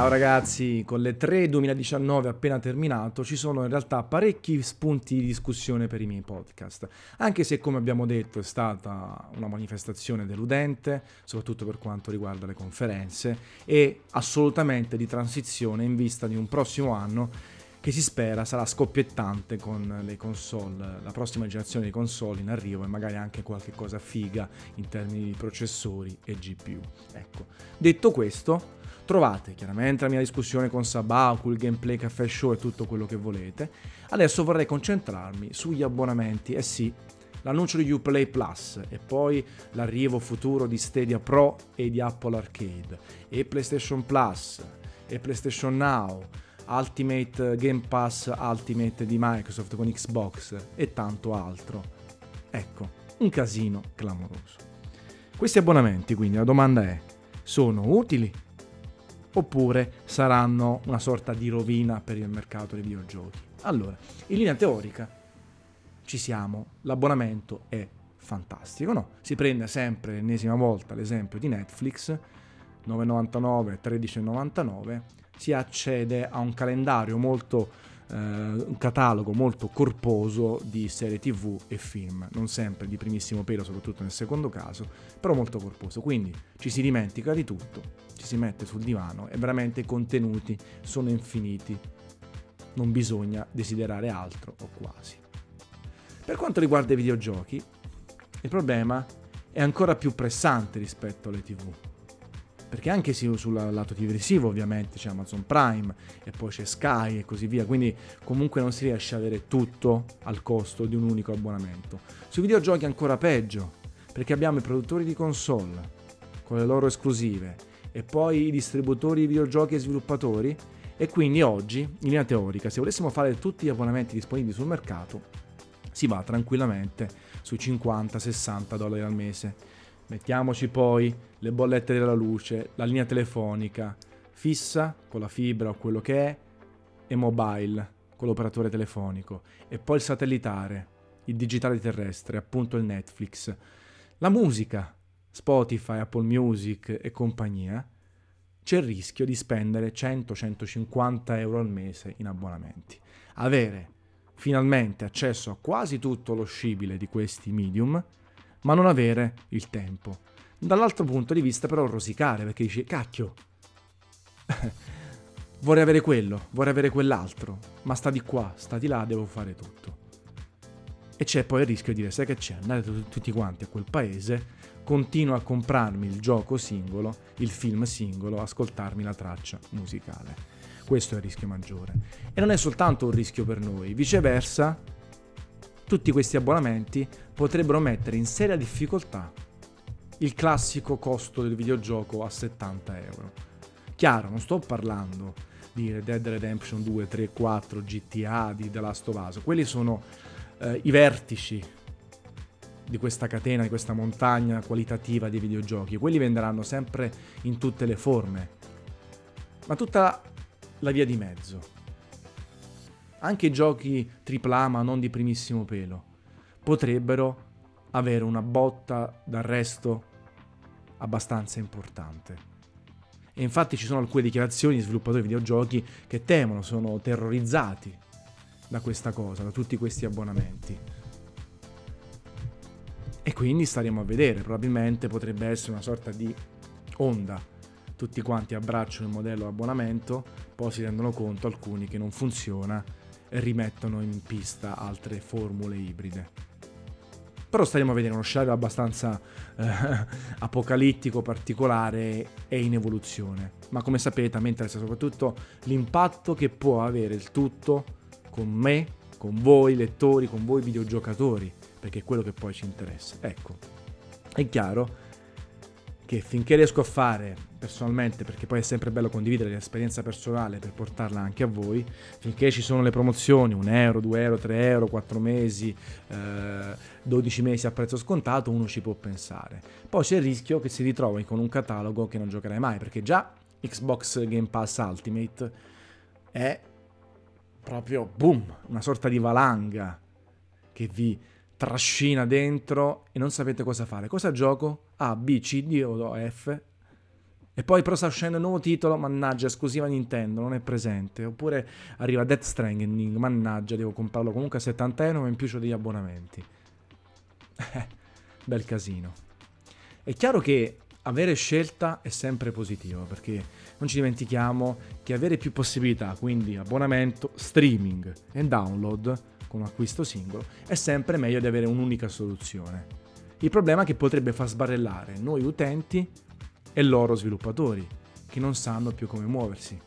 Ciao ragazzi, con le 3 2019 appena terminato ci sono in realtà parecchi spunti di discussione per i miei podcast, anche se come abbiamo detto è stata una manifestazione deludente, soprattutto per quanto riguarda le conferenze, e assolutamente di transizione in vista di un prossimo anno che si spera sarà scoppiettante con le console, la prossima generazione di console in arrivo e magari anche qualche cosa figa in termini di processori e GPU. Ecco, detto questo, trovate chiaramente la mia discussione con Sabau, il gameplay caffè show e tutto quello che volete. Adesso vorrei concentrarmi sugli abbonamenti, eh sì, l'annuncio di Uplay Plus e poi l'arrivo futuro di Stadia Pro e di Apple Arcade e PlayStation Plus e PlayStation Now Ultimate Game Pass Ultimate di Microsoft con Xbox e tanto altro. Ecco, un casino clamoroso. Questi abbonamenti, quindi, la domanda è, sono utili? Oppure saranno una sorta di rovina per il mercato dei videogiochi? Allora, in linea teorica ci siamo, l'abbonamento è fantastico, no? Si prende sempre l'ennesima volta l'esempio di Netflix, 9,99, 13,99 si accede a un calendario molto eh, un catalogo molto corposo di serie tv e film, non sempre di primissimo pelo, soprattutto nel secondo caso, però molto corposo. Quindi ci si dimentica di tutto, ci si mette sul divano e veramente i contenuti sono infiniti, non bisogna desiderare altro o quasi. Per quanto riguarda i videogiochi, il problema è ancora più pressante rispetto alle tv perché anche sul lato televisivo ovviamente c'è Amazon Prime e poi c'è Sky e così via, quindi comunque non si riesce a avere tutto al costo di un unico abbonamento. Sui videogiochi ancora peggio, perché abbiamo i produttori di console con le loro esclusive e poi i distributori di videogiochi e sviluppatori e quindi oggi, in linea teorica, se volessimo fare tutti gli abbonamenti disponibili sul mercato, si va tranquillamente sui 50-60 dollari al mese Mettiamoci poi le bollette della luce, la linea telefonica fissa con la fibra o quello che è e mobile con l'operatore telefonico e poi il satellitare, il digitale terrestre, appunto il Netflix, la musica, Spotify, Apple Music e compagnia, c'è il rischio di spendere 100-150 euro al mese in abbonamenti. Avere finalmente accesso a quasi tutto lo scibile di questi medium ma non avere il tempo. Dall'altro punto di vista però rosicare, perché dici, cacchio, vorrei avere quello, vorrei avere quell'altro, ma sta di qua, sta di là, devo fare tutto. E c'è poi il rischio di dire, sai che c'è, andate tutti quanti a quel paese, continuo a comprarmi il gioco singolo, il film singolo, ascoltarmi la traccia musicale. Questo è il rischio maggiore. E non è soltanto un rischio per noi, viceversa, tutti questi abbonamenti potrebbero mettere in seria difficoltà il classico costo del videogioco a 70 euro. Chiaro, non sto parlando di Red Dead Redemption 2, 3, 4, GTA, di The Last of Us, quelli sono eh, i vertici di questa catena, di questa montagna qualitativa dei videogiochi. Quelli venderanno sempre in tutte le forme. Ma tutta la via di mezzo, anche giochi AAA ma non di primissimo pelo, potrebbero avere una botta d'arresto abbastanza importante. E infatti ci sono alcune dichiarazioni di sviluppatori di videogiochi che temono, sono terrorizzati da questa cosa, da tutti questi abbonamenti. E quindi staremo a vedere, probabilmente potrebbe essere una sorta di onda. Tutti quanti abbracciano il modello abbonamento, poi si rendono conto alcuni che non funziona rimettono in pista altre formule ibride. Però staremo a vedere uno scenario abbastanza eh, apocalittico, particolare e in evoluzione. Ma come sapete a me interessa soprattutto l'impatto che può avere il tutto con me, con voi lettori, con voi videogiocatori, perché è quello che poi ci interessa. Ecco, è chiaro che finché riesco a fare personalmente, perché poi è sempre bello condividere l'esperienza personale per portarla anche a voi, finché ci sono le promozioni, 1 euro, 2 euro, 3 euro, 4 mesi, eh, 12 mesi a prezzo scontato, uno ci può pensare. Poi c'è il rischio che si ritrovi con un catalogo che non giocherai mai, perché già Xbox Game Pass Ultimate è proprio boom, una sorta di valanga che vi trascina dentro e non sapete cosa fare. Cosa gioco? A, B, C, D o F E poi però sta uscendo un nuovo titolo, mannaggia, esclusiva Nintendo, non è presente. Oppure arriva Death Stranding, mannaggia, devo comprarlo comunque a 70 euro, ma in più ho degli abbonamenti. Bel casino. È chiaro che avere scelta è sempre positivo, perché non ci dimentichiamo che avere più possibilità, quindi abbonamento, streaming e download con acquisto singolo, è sempre meglio di avere un'unica soluzione. Il problema è che potrebbe far sbarellare noi utenti e loro sviluppatori, che non sanno più come muoversi.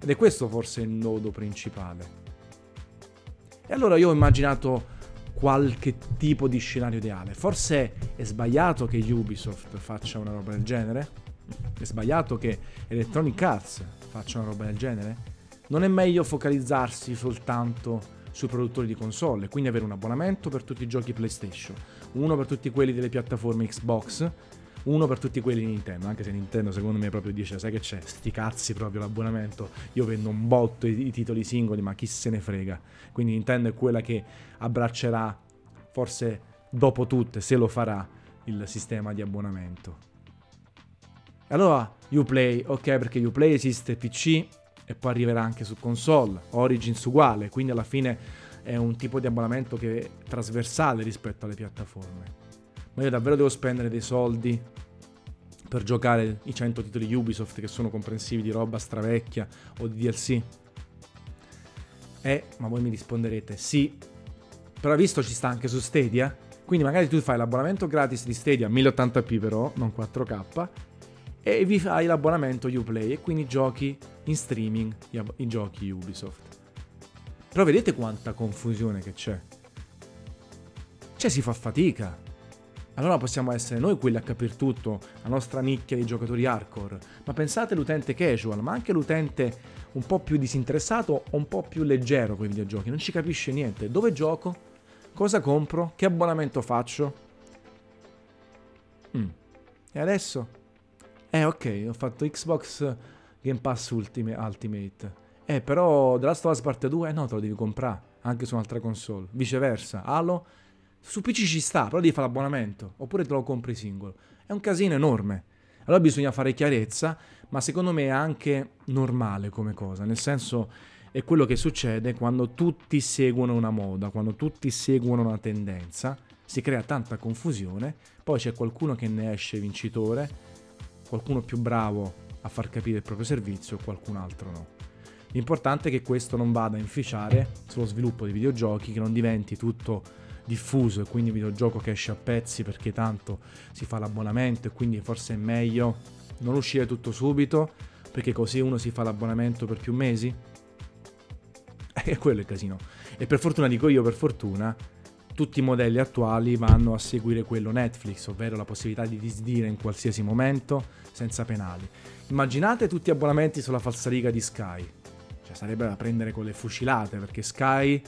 Ed è questo forse il nodo principale. E allora io ho immaginato qualche tipo di scenario ideale. Forse è sbagliato che Ubisoft faccia una roba del genere? È sbagliato che Electronic Arts faccia una roba del genere? Non è meglio focalizzarsi soltanto sui produttori di console, quindi avere un abbonamento per tutti i giochi PlayStation, uno per tutti quelli delle piattaforme Xbox, uno per tutti quelli di Nintendo, anche se Nintendo secondo me proprio dice, sai che c'è, sti cazzi proprio l'abbonamento, io vendo un botto i, i titoli singoli, ma chi se ne frega. Quindi Nintendo è quella che abbraccerà, forse dopo tutte, se lo farà, il sistema di abbonamento. E allora Uplay, ok perché Uplay esiste PC e poi arriverà anche su console, Origins uguale, quindi alla fine è un tipo di abbonamento che è trasversale rispetto alle piattaforme ma io davvero devo spendere dei soldi per giocare i 100 titoli Ubisoft che sono comprensivi di roba stravecchia o di DLC? Eh, ma voi mi risponderete sì, però visto ci sta anche su Stadia, quindi magari tu fai l'abbonamento gratis di Stadia 1080p però, non 4K, e vi fai l'abbonamento Uplay e quindi giochi in streaming i giochi Ubisoft. Però vedete quanta confusione che c'è. Cioè si fa fatica allora possiamo essere noi quelli a capire tutto, la nostra nicchia di giocatori hardcore. Ma pensate all'utente casual, ma anche l'utente un po' più disinteressato o un po' più leggero con i videogiochi, non ci capisce niente. Dove gioco? Cosa compro? Che abbonamento faccio? Mm. E adesso? Eh ok, ho fatto Xbox Game Pass Ultimate. Ultimate. Eh però The Last of Us Part 2? Eh no, te lo devi comprare, anche su un'altra console. Viceversa, Halo su PC ci sta, però devi fare l'abbonamento, oppure te lo compri singolo. È un casino enorme. Allora bisogna fare chiarezza, ma secondo me è anche normale come cosa, nel senso è quello che succede quando tutti seguono una moda, quando tutti seguono una tendenza, si crea tanta confusione, poi c'è qualcuno che ne esce vincitore, qualcuno più bravo a far capire il proprio servizio, qualcun altro no. L'importante è che questo non vada a inficiare sullo sviluppo di videogiochi, che non diventi tutto diffuso e quindi videogioco che esce a pezzi perché tanto si fa l'abbonamento e quindi forse è meglio non uscire tutto subito perché così uno si fa l'abbonamento per più mesi. E quello è il casino. E per fortuna dico io, per fortuna, tutti i modelli attuali vanno a seguire quello Netflix, ovvero la possibilità di disdire in qualsiasi momento senza penali. Immaginate tutti gli abbonamenti sulla falsariga di Sky. Cioè sarebbe da prendere con le fucilate perché Sky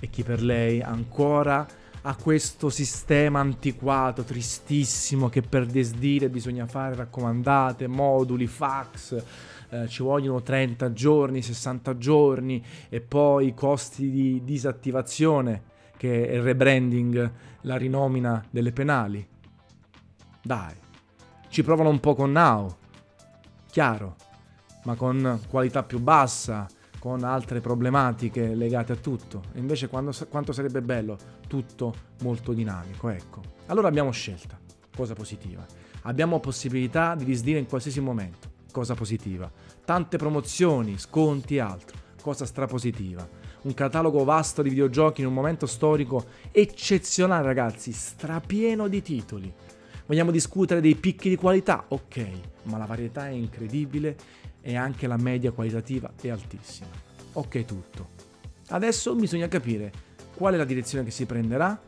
e chi per lei ancora ha questo sistema antiquato, tristissimo, che per desdire bisogna fare raccomandate, moduli, fax, eh, ci vogliono 30 giorni, 60 giorni e poi i costi di disattivazione, che è il rebranding, la rinomina delle penali. Dai, ci provano un po' con Now, chiaro, ma con qualità più bassa, con altre problematiche legate a tutto. Invece quando, quanto sarebbe bello, tutto molto dinamico, ecco. Allora abbiamo scelta, cosa positiva. Abbiamo possibilità di disdire in qualsiasi momento, cosa positiva. Tante promozioni, sconti e altro, cosa strapositiva. Un catalogo vasto di videogiochi in un momento storico eccezionale, ragazzi, strapieno di titoli. Vogliamo discutere dei picchi di qualità? Ok, ma la varietà è incredibile e anche la media qualitativa è altissima. Ok tutto. Adesso bisogna capire qual è la direzione che si prenderà,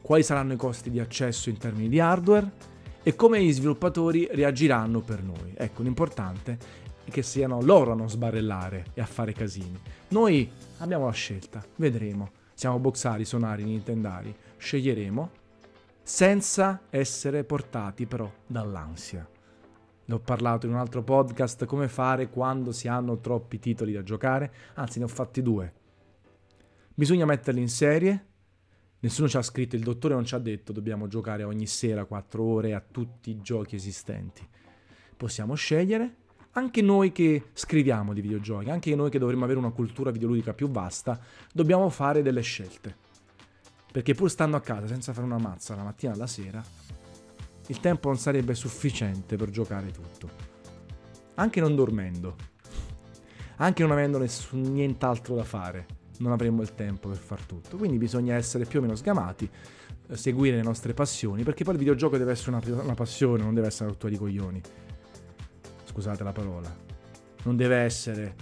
quali saranno i costi di accesso in termini di hardware e come gli sviluppatori reagiranno per noi. Ecco, l'importante è che siano loro a non sbarellare e a fare casini. Noi abbiamo la scelta, vedremo. Siamo boxari, sonari, nintendari, sceglieremo senza essere portati però dall'ansia ne ho parlato in un altro podcast, come fare quando si hanno troppi titoli da giocare, anzi ne ho fatti due. Bisogna metterli in serie, nessuno ci ha scritto, il dottore non ci ha detto dobbiamo giocare ogni sera 4 ore a tutti i giochi esistenti. possiamo scegliere. Anche noi che scriviamo di videogiochi, anche noi che dovremmo avere una cultura videoludica più vasta, dobbiamo fare delle scelte. Perché pur stando a casa senza fare una mazza la mattina alla sera, il tempo non sarebbe sufficiente per giocare tutto. Anche non dormendo. Anche non avendo nessun, nient'altro da fare. Non avremmo il tempo per far tutto. Quindi bisogna essere più o meno sgamati, eh, seguire le nostre passioni, perché poi il videogioco deve essere una, una passione, non deve essere una rottura di coglioni scusate la parola, non deve essere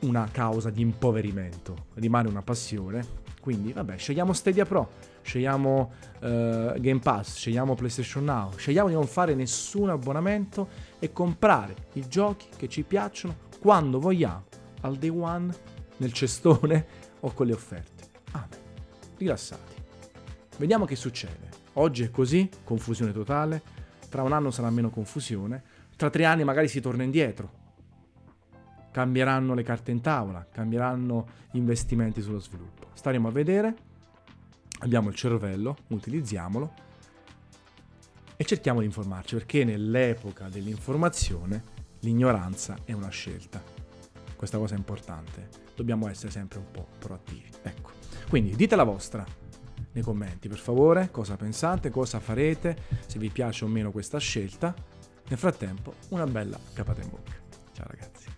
una causa di impoverimento, rimane una passione. Quindi, vabbè, scegliamo Stadia Pro, scegliamo uh, Game Pass, scegliamo PlayStation Now, scegliamo di non fare nessun abbonamento e comprare i giochi che ci piacciono quando vogliamo, al day one, nel cestone o con le offerte. Amen. Rilassati. Vediamo che succede. Oggi è così, confusione totale tra un anno sarà meno confusione, tra tre anni magari si torna indietro. Cambieranno le carte in tavola, cambieranno gli investimenti sullo sviluppo. Staremo a vedere, abbiamo il cervello, utilizziamolo e cerchiamo di informarci, perché nell'epoca dell'informazione l'ignoranza è una scelta. Questa cosa è importante, dobbiamo essere sempre un po' proattivi. Ecco, quindi dite la vostra, nei commenti, per favore, cosa pensate, cosa farete, se vi piace o meno questa scelta. Nel frattempo, una bella capata in bocca. Ciao ragazzi.